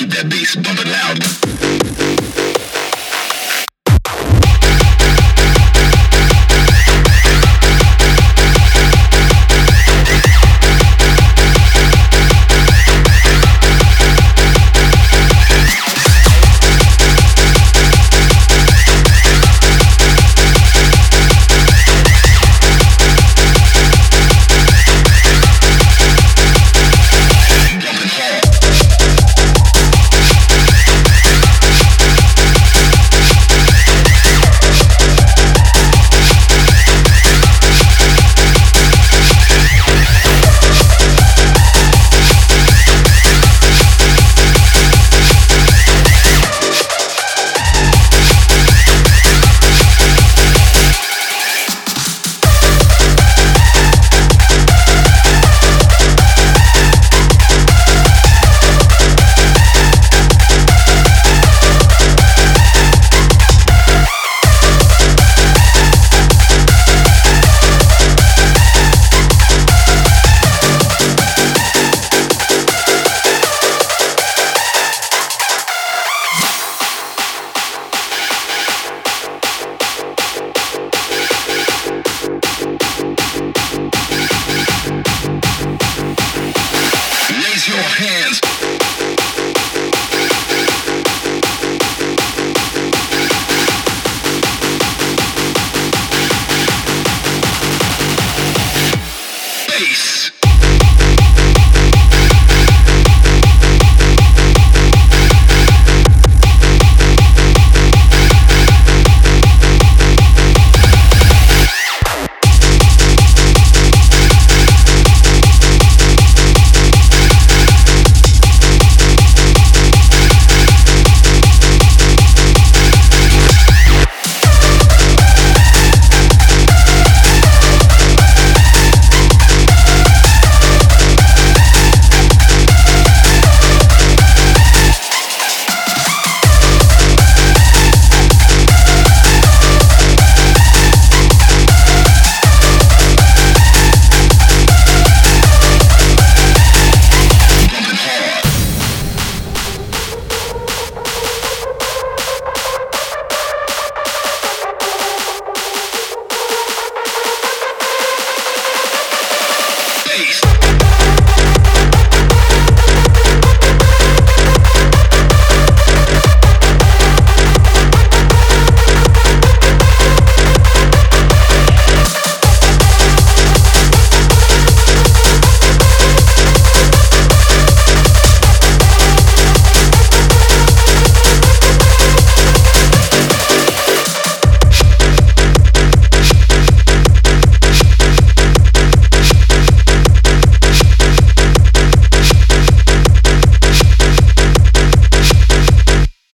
Keep that bass bumping loud.